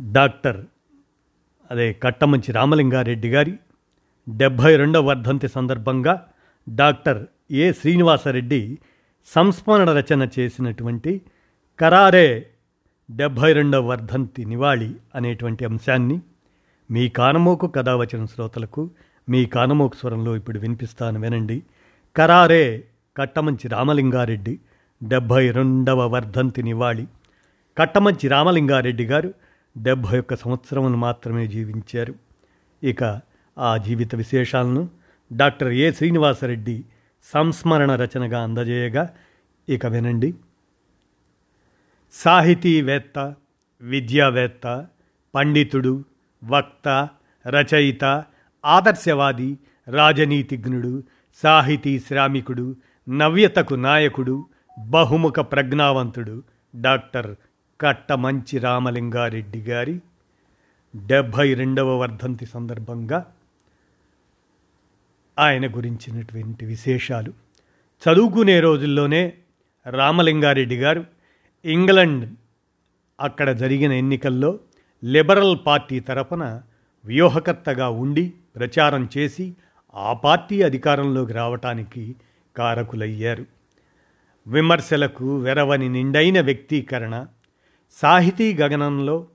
Doctor అదే కట్టమంచి రామలింగారెడ్డి గారి డెబ్భై రెండవ వర్ధంతి సందర్భంగా డాక్టర్ ఏ శ్రీనివాసరెడ్డి సంస్మరణ రచన చేసినటువంటి కరారే డెబ్భై రెండవ వర్ధంతి నివాళి అనేటువంటి అంశాన్ని మీ కానమోకు కథావచన శ్రోతలకు మీ కానమోకు స్వరంలో ఇప్పుడు వినిపిస్తాను వినండి. కరారే కట్టమంచి రామలింగారెడ్డి డెబ్భై రెండవ వర్ధంతి నివాళి. కట్టమంచి రామలింగారెడ్డి గారు డెబ్భై ఒక్క సంవత్సరమును మాత్రమే జీవించారు. ఇక ఆ జీవిత విశేషాలను డాక్టర్ ఏ శ్రీనివాసరెడ్డి సంస్మరణ రచనగా అందజేయగా ఇక వినండి. సాహితీవేత్త విద్యావేత్త పండితుడు వక్త రచయిత ఆదర్శవాది రాజనీతిజ్ఞుడు సాహితీ శ్రామికుడు నవ్యతకు నాయకుడు బహుముఖ ప్రజ్ఞావంతుడు డాక్టర్ కట్టమంచి రామలింగారెడ్డి గారి డెబ్భై రెండవ వర్ధంతి సందర్భంగా ఆయన గురించినటువంటి విశేషాలు. చదువుకునే రోజుల్లోనే రామలింగారెడ్డి గారు ఇంగ్లండ్ అక్కడ జరిగిన ఎన్నికల్లో లిబరల్ పార్టీ తరపున వ్యూహకర్తగా ఉండి ప్రచారం చేసి ఆ పార్టీ అధికారంలోకి రావటానికి కారకులయ్యారు. విమర్శలకు వెరవని నిండైన వ్యక్తీకరణ సాహితీ గగనంలో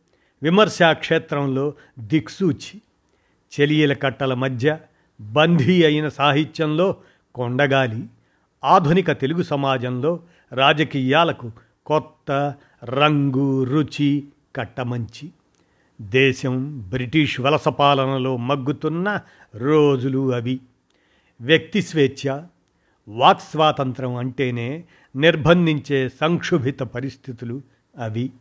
విమర్శా క్షేత్రంలో దిక్సూచి చెలియల కట్టల మధ్య బందీ అయిన సాహిత్యంలో కొండగాలి ఆధునిక తెలుగు సమాజంలో రాజకీయాలకు కొత్త రంగు రుచి కట్టమంచి దేశం బ్రిటిష్ వలస పాలనలో మగ్గుతున్న రోజులు అవి. వ్యక్తి స్వేచ్ఛ వాక్ స్వాతంత్రం అంటేనే నిర్బంధించే సంక్షుభిత పరిస్థితులు అవి.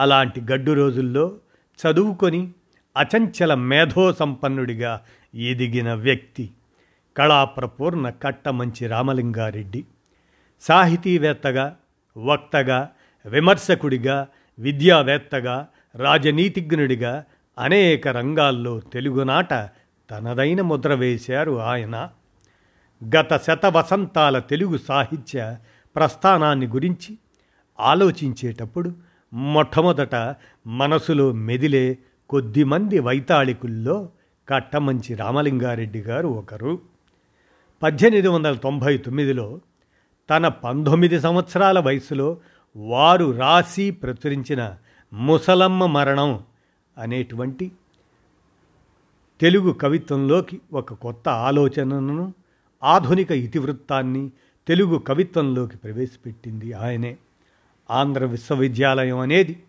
అలాంటి గడ్డు రోజుల్లో చదువుకొని అచంచల మేధో సంపన్నుడిగా ఎదిగిన వ్యక్తి కళాప్రపూర్ణ కట్టమంచి రామలింగారెడ్డి. సాహితీవేత్తగా వక్తగా విమర్శకుడిగా విద్యావేత్తగా రాజనీతిజ్ఞుడిగా అనేక రంగాల్లో తెలుగునాట తనదైన ముద్ర వేశారు ఆయన. గత శత వసంతాల తెలుగు సాహిత్య ప్రస్థానాన్ని గురించి ఆలోచించేటప్పుడు మొట్టమొదట మనసులో మెదిలే కొద్దిమంది వైతాళికుల్లో కట్టమంచి రామలింగారెడ్డి గారు ఒకరు. పద్దెనిమిది వందల తొంభై తొమ్మిదిలో తన పంతొమ్మిది సంవత్సరాల వయసులో వారు రాసి ప్రచురించిన ముసలమ్మ మరణం అనేటువంటి తెలుగు కవిత్వంలోకి ఒక కొత్త ఆలోచనను ఆధునిక ఇతివృత్తాన్ని తెలుగు కవిత్వంలోకి ప్రవేశపెట్టింది ఆయనే. ఆంధ్ర విశ్వవిద్యాలయం అనేది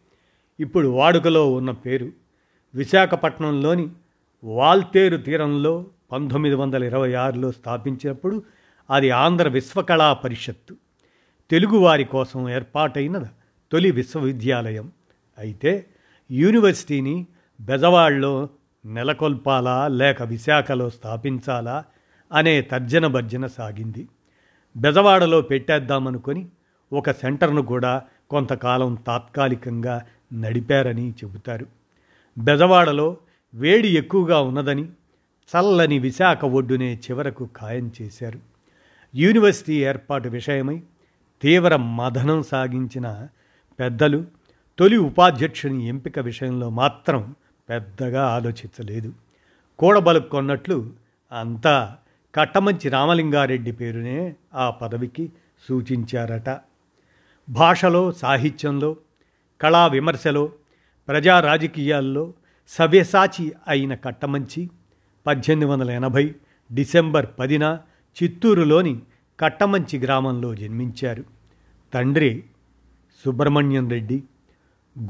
ఇప్పుడు వాడుకలో ఉన్న పేరు. విశాఖపట్నంలోని వాల్తేరు తీరంలో పంతొమ్మిది వందల ఇరవై ఆరులో స్థాపించినప్పుడు అది ఆంధ్ర విశ్వకళా పరిషత్తు. తెలుగువారి కోసం ఏర్పాటైన తొలి విశ్వవిద్యాలయం. అయితే యూనివర్సిటీని బెజవాడలో నెలకొల్పాలా లేక విశాఖలో స్థాపించాలా అనే తర్జన భర్జన సాగింది. బెజవాడలో పెట్టేద్దామనుకొని ఒక సెంటర్ను కూడా కొంతకాలం తాత్కాలికంగా నడిపారని చెబుతారు. బెజవాడలో వేడి ఎక్కువగా ఉన్నదని చల్లని విశాఖ ఒడ్డునే చివరకు ఖాయం చేశారు. యూనివర్సిటీ ఏర్పాటు విషయమై తీవ్ర మథనం సాగించిన పెద్దలు తొలి ఉపాధ్యక్షుని ఎంపిక విషయంలో మాత్రం పెద్దగా ఆలోచించలేదు. కూడబలుక్కొన్నట్లు అంతా కట్టమంచి రామలింగారెడ్డి పేరునే ఆ పదవికి సూచించారట. భాషలో సాహిత్యంలో కళా విమర్శలో ప్రజా రాజకీయాల్లో సవ్యసాచి అయిన కట్టమంచి పద్దెనిమిది వందల ఎనభై డిసెంబర్ పదిన చిత్తూరులోని కట్టమంచి గ్రామంలో జన్మించారు. తండ్రి సుబ్రహ్మణ్యం రెడ్డి.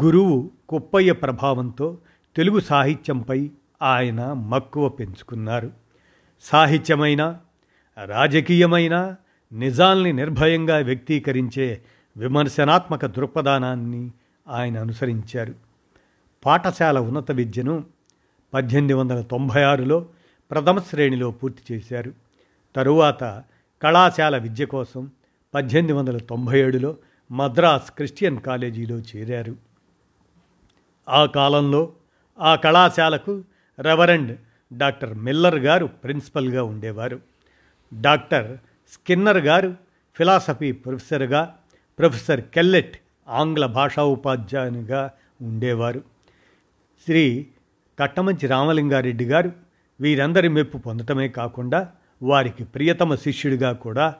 గురువు కుప్పయ్య ప్రభావంతో తెలుగు సాహిత్యంపై ఆయన మక్కువ పెంచుకున్నారు. సాహిత్యమైన రాజకీయమైన నిజాల్ని నిర్భయంగా వ్యక్తీకరించే విమర్శనాత్మక దృక్పథానాన్ని ఆయన అనుసరించారు. పాఠశాల ఉన్నత విద్యను పద్దెనిమిది వందల తొంభై ఆరులో ప్రథమ శ్రేణిలో పూర్తి చేశారు. తరువాత కళాశాల విద్య కోసం పద్దెనిమిది వందల తొంభై ఏడులో మద్రాస్ క్రిస్టియన్ కాలేజీలో చేరారు. ఆ కాలంలో ఆ కళాశాలకు రెవరెండ్ డాక్టర్ మిల్లర్ గారు ప్రిన్సిపల్గా ఉండేవారు. డాక్టర్ స్కిన్నర్ గారు ఫిలాసఫీ ప్రొఫెసర్గా ప్రొఫెసర్ కెల్లెట్ ఆంగ్ల భాషా ఉపాధ్యాయునిగా ఉండేవారు. శ్రీ కట్టమంచి రామలింగారెడ్డి గారు వీరందరి మెప్పు పొందటమే కాకుండా వారికి ప్రియతమ శిష్యుడిగా కూడా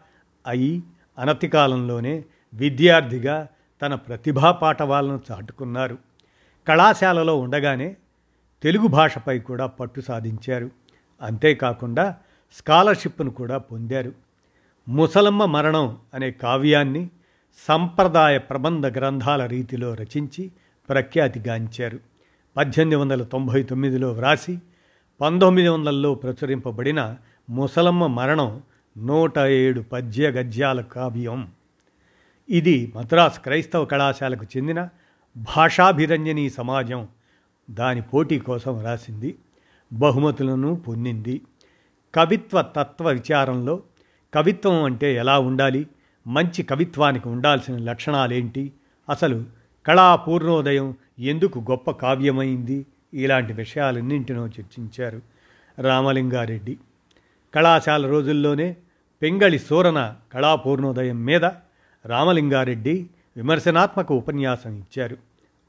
అయి అనతి కాలంలోనే విద్యార్థిగా తన ప్రతిభా పాఠవాలను చాటుకున్నారు. కళాశాలలో ఉండగానే తెలుగు భాషపై కూడా పట్టు సాధించారు. అంతేకాకుండా స్కాలర్షిప్ను కూడా పొందారు. ముసలమ్మ మరణం అనే కావ్యాన్ని సంప్రదాయ ప్రబంధ గ్రంథాల రీతిలో రచించి ప్రఖ్యాతిగాంచారు. పద్దెనిమిది వందల తొంభై తొమ్మిదిలో వ్రాసి పంతొమ్మిది వందలలో ప్రచురింపబడిన ముసలమ్మ మరణం నూట ఏడు పద్య గద్యాల కావ్యం. ఇది మద్రాస్ క్రైస్తవ కళాశాలకు చెందిన భాషాభిరంజనీ సమాజం దాని పోటీ కోసం రాసింది బహుమతులను పొందింది. కవిత్వ తత్వ విచారంలో కవిత్వం అంటే ఎలా ఉండాలి? మంచి కవిత్వానికి ఉండాల్సిన లక్షణాలేంటి? అసలు కళా పూర్ణోదయం ఎందుకు గొప్ప కావ్యమైంది? ఇలాంటి విషయాలన్నింటినో చర్చించారు రామలింగారెడ్డి. కళాశాల రోజుల్లోనే పెంగళి సూరన కళాపూర్ణోదయం మీద రామలింగారెడ్డి విమర్శనాత్మక ఉపన్యాసం ఇచ్చారు.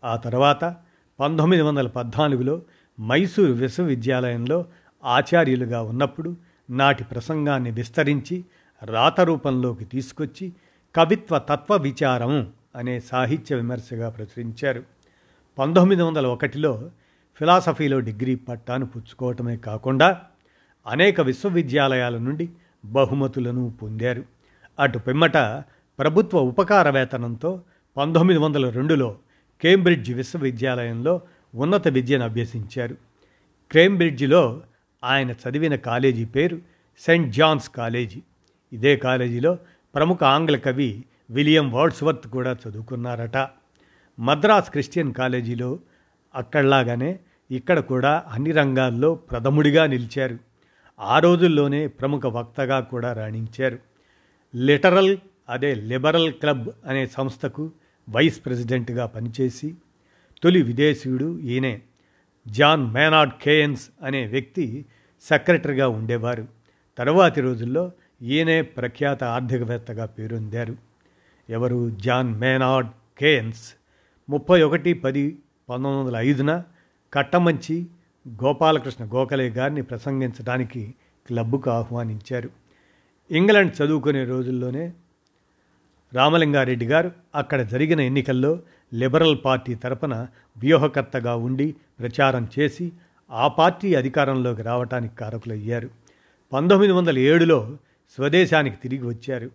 ఆ తర్వాత పంతొమ్మిది వందల పద్నాలుగులో మైసూరు విశ్వవిద్యాలయంలో ఆచార్యులుగా ఉన్నప్పుడు నాటి ప్రసంగాన్ని విస్తరించి రాత రూపంలోకి తీసుకొచ్చి కవిత్వ తత్వ విచారం అనే సాహిత్య విమర్శగా ప్రచురించారు. పంతొమ్మిది వందల ఒకటిలో ఫిలాసఫీలో డిగ్రీ పట్టాను పుచ్చుకోవటమే కాకుండా అనేక విశ్వవిద్యాలయాల నుండి బహుమతులను పొందారు. అటు పిమ్మట ప్రభుత్వ ఉపకార వేతనంతో పంతొమ్మిది వందల రెండులో కేంబ్రిడ్జ్ విశ్వవిద్యాలయంలో ఉన్నత విద్యను అభ్యసించారు. కేంబ్రిడ్జిలో ఆయన చదివిన కాలేజీ పేరు సెయింట్ జాన్స్ కాలేజీ. ఇదే కాలేజీలో ప్రముఖ ఆంగ్ల కవి విలియం వార్డ్స్వర్త్ కూడా చదువుకున్నారట. మద్రాస్ క్రిస్టియన్ కాలేజీలో అక్కడలాగానే ఇక్కడ కూడా అన్ని రంగాల్లో ప్రథముడిగా నిలిచారు. ఆ రోజుల్లోనే ప్రముఖ వక్తగా కూడా రాణించారు. లిటరల్ అదే లిబరల్ క్లబ్ అనే సంస్థకు వైస్ ప్రెసిడెంట్గా పనిచేసి తొలి విదేశీయుడు ఈయనే జాన్ మేనాడ్ కేయన్స్ అనే వ్యక్తి సెక్రటరీగా ఉండేవారు. తరువాతి రోజుల్లో ఈయనే ప్రఖ్యాత ఆర్థికవేత్తగా పేరొందారు. ఎవరు? John Maynard Keynes. ముప్పై ఒకటి పది పంతొమ్మిది వందల ఐదున కట్టమంచి గోపాలకృష్ణ గోఖలే గారిని ప్రసంగించడానికి క్లబ్కు ఆహ్వానించారు. ఇంగ్లాండ్ చదువుకునే రోజుల్లోనే రామలింగారెడ్డి గారు అక్కడ జరిగిన ఎన్నికల్లో లిబరల్ పార్టీ తరపున వ్యూహకర్తగా ఉండి ప్రచారం చేసి ఆ పార్టీ అధికారంలోకి రావటానికి కారకులయ్యారు. పంతొమ్మిది వందల ఏడులో స్వదేశానికి తిరిగి వచ్చారు.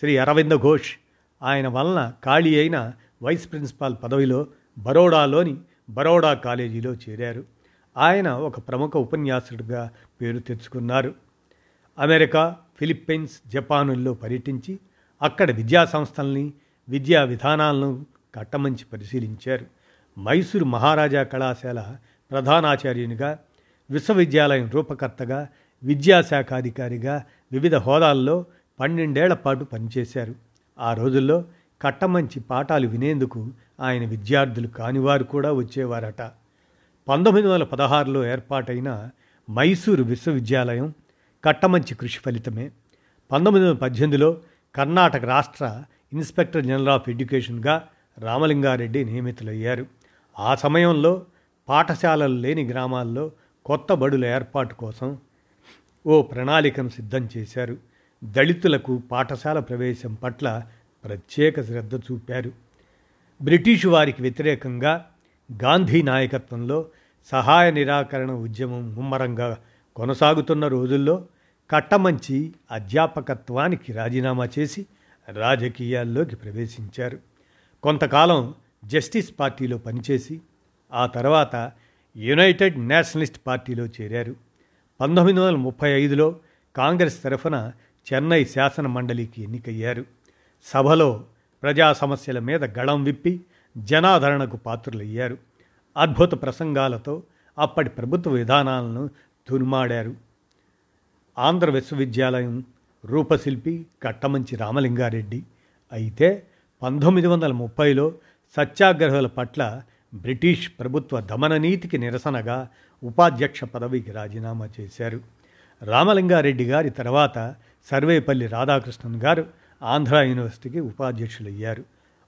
శ్రీ అరవింద ఘోష్ ఆయన వలన ఖాళీ అయిన వైస్ ప్రిన్సిపాల్ పదవిలో బరోడాలోని బరోడా కాలేజీలో చేరారు. ఆయన ఒక ప్రముఖ ఉపన్యాసుడిగా పేరు తెచ్చుకున్నారు. అమెరికా ఫిలిప్పీన్స్ జపానుల్లో పర్యటించి అక్కడ విద్యా సంస్థల్ని విద్యా విధానాలను కట్టమంచి పరిశీలించారు. మైసూరు మహారాజా కళాశాల ప్రధానాచార్యునిగా విశ్వవిద్యాలయం రూపకర్తగా విద్యాశాఖాధికారిగా వివిధ హోదాల్లో పన్నెండేళ్ళ పాటు పనిచేశారు. ఆ రోజుల్లో కట్టమంచి పాఠాలు వినేందుకు ఆయన విద్యార్థులు కానివారు కూడా వచ్చేవారట. పంతొమ్మిది వందల పదహారులో ఏర్పాటైన మైసూరు విశ్వవిద్యాలయం కట్టమంచి కృషి ఫలితమే. పంతొమ్మిది వందల పద్దెనిమిదిలో కర్ణాటక రాష్ట్ర ఇన్స్పెక్టర్ జనరల్ ఆఫ్ ఎడ్యుకేషన్గా రామలింగారెడ్డి నియమితులయ్యారు. ఆ సమయంలో పాఠశాలలు లేని గ్రామాల్లో కొత్త బడుల ఏర్పాటు కోసం ఓ ప్రణాళికను సిద్ధం చేశారు. దళితులకు పాఠశాల ప్రవేశం పట్ల ప్రత్యేక శ్రద్ధ చూపారు. బ్రిటిషు వారికి వ్యతిరేకంగా గాంధీ నాయకత్వంలో సహాయ నిరాకరణ ఉద్యమం ముమ్మరంగా కొనసాగుతున్న రోజుల్లో కట్టమంచి అధ్యాపకత్వానికి రాజీనామా చేసి రాజకీయాల్లోకి ప్రవేశించారు. కొంతకాలం జస్టిస్ పార్టీలో పనిచేసి ఆ తర్వాత యునైటెడ్ నేషనలిస్ట్ పార్టీలో చేరారు. పంతొమ్మిది వందల ముప్పై ఐదులో కాంగ్రెస్ తరఫున చెన్నై శాసన మండలికి ఎన్నికయ్యారు. సభలో ప్రజా సమస్యల మీద గళం విప్పి జనాదరణకు పాత్రులయ్యారు. అద్భుత ప్రసంగాలతో అప్పటి ప్రభుత్వ విధానాలను దుర్మాడారు. ఆంధ్ర విశ్వవిద్యాలయం రూపశిల్పి కట్టమంచి రామలింగారెడ్డి. అయితే పంతొమ్మిది వందల ముప్పైలో సత్యాగ్రహాల పట్ల బ్రిటిష్ ప్రభుత్వ దమన నీతికి నిరసనగా ఉపాధ్యక్ష పదవికి రాజీనామా చేశారు. రామలింగారెడ్డి గారి తర్వాత సర్వేపల్లి రాధాకృష్ణన్ గారు ఆంధ్ర యూనివర్సిటీకి ఉపాధ్యక్షులయ్యారు.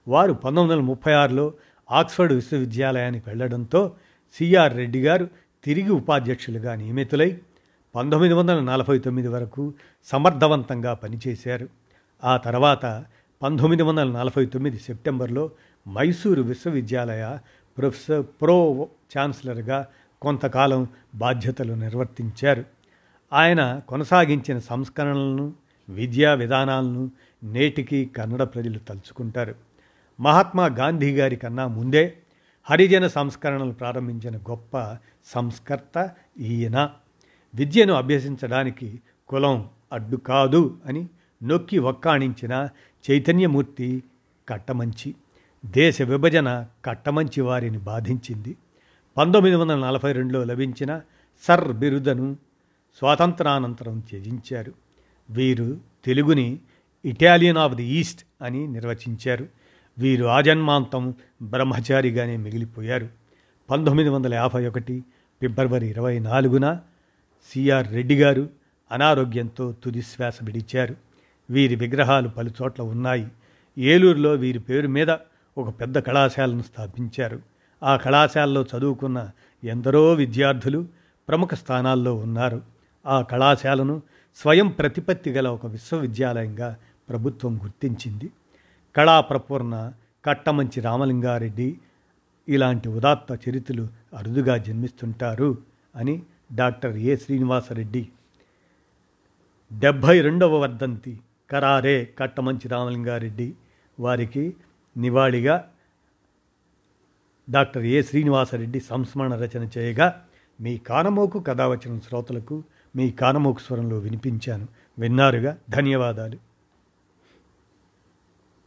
వారు పంతొమ్మిది వందల ముప్పై ఆరులో ఆక్స్ఫర్డ్ విశ్వవిద్యాలయానికి వెళ్ళడంతో సిఆర్ రెడ్డి గారు తిరిగి ఉపాధ్యక్షులుగా నియమితులై పంతొమ్మిది వందల నలభై తొమ్మిది వరకు సమర్థవంతంగా పనిచేశారు. ఆ తర్వాత పంతొమ్మిది వందల నలభై తొమ్మిది సెప్టెంబర్లో మైసూరు విశ్వవిద్యాలయ ప్రొఫెసర్ ప్రో ఛాన్సలర్గా కొంతకాలం బాధ్యతలు నిర్వర్తించారు. ఆయన కొనసాగించిన సంస్కరణలను విద్యా విధానాలను నేటికి కన్నడ ప్రజలు తలుచుకుంటారు. మహాత్మా గాంధీ గారి కన్నా ముందే హరిజన సంస్కరణలు ప్రారంభించిన గొప్ప సంస్కర్త ఈయన. విద్యను అభ్యసించడానికి కులం అడ్డు కాదు అని నొక్కి ఒక్కాణించిన చైతన్యమూర్తి కట్టమంచి దేశ విభజన కట్టమంచి వారిని బాధించింది. పంతొమ్మిది వందల నలభై రెండులో లభించిన సర్ బిరుదను స్వాతంత్రానంతరం త్యజించారు. వీరు తెలుగుని ఇటాలియన్ ఆఫ్ ది ఈస్ట్ అని నిర్వచించారు. వీరు ఆజన్మాంతం బ్రహ్మచారిగానే మిగిలిపోయారు. పంతొమ్మిది వందల యాభై ఒకటి ఫిబ్రవరి ఇరవై నాలుగున సిఆర్ రెడ్డి గారు అనారోగ్యంతో తుది శ్వాస విడిచారు. వీరి విగ్రహాలు పలుచోట్ల ఉన్నాయి. ఏలూరులో వీరి పేరు మీద ఒక పెద్ద కళాశాలను స్థాపించారు. ఆ కళాశాలలో చదువుకున్న ఎందరో విద్యార్థులు ప్రముఖ స్థానాల్లో ఉన్నారు. ఆ కళాశాలను స్వయం ప్రతిపత్తి గల ఒక విశ్వవిద్యాలయంగా ప్రభుత్వం గుర్తించింది. కళా ప్రపూర్ణ కట్టమంచి రామలింగారెడ్డి ఇలాంటి ఉదాత్త చరిత్రలు అరుదుగా జన్మిస్తుంటారు అని డాక్టర్ ఏ శ్రీనివాసరెడ్డి డెబ్భై రెండవ వర్ధంతి కరారే కట్టమంచి రామలింగారెడ్డి వారికి నివాళిగా డాక్టర్ ఏ శ్రీనివాసరెడ్డి సంస్మరణ రచన చేయగా మీ కానమోకు కథావచన శ్రోతలకు మీ కానమోకు స్వరంలో వినిపించాను. విన్నారుగా? ధన్యవాదాలు.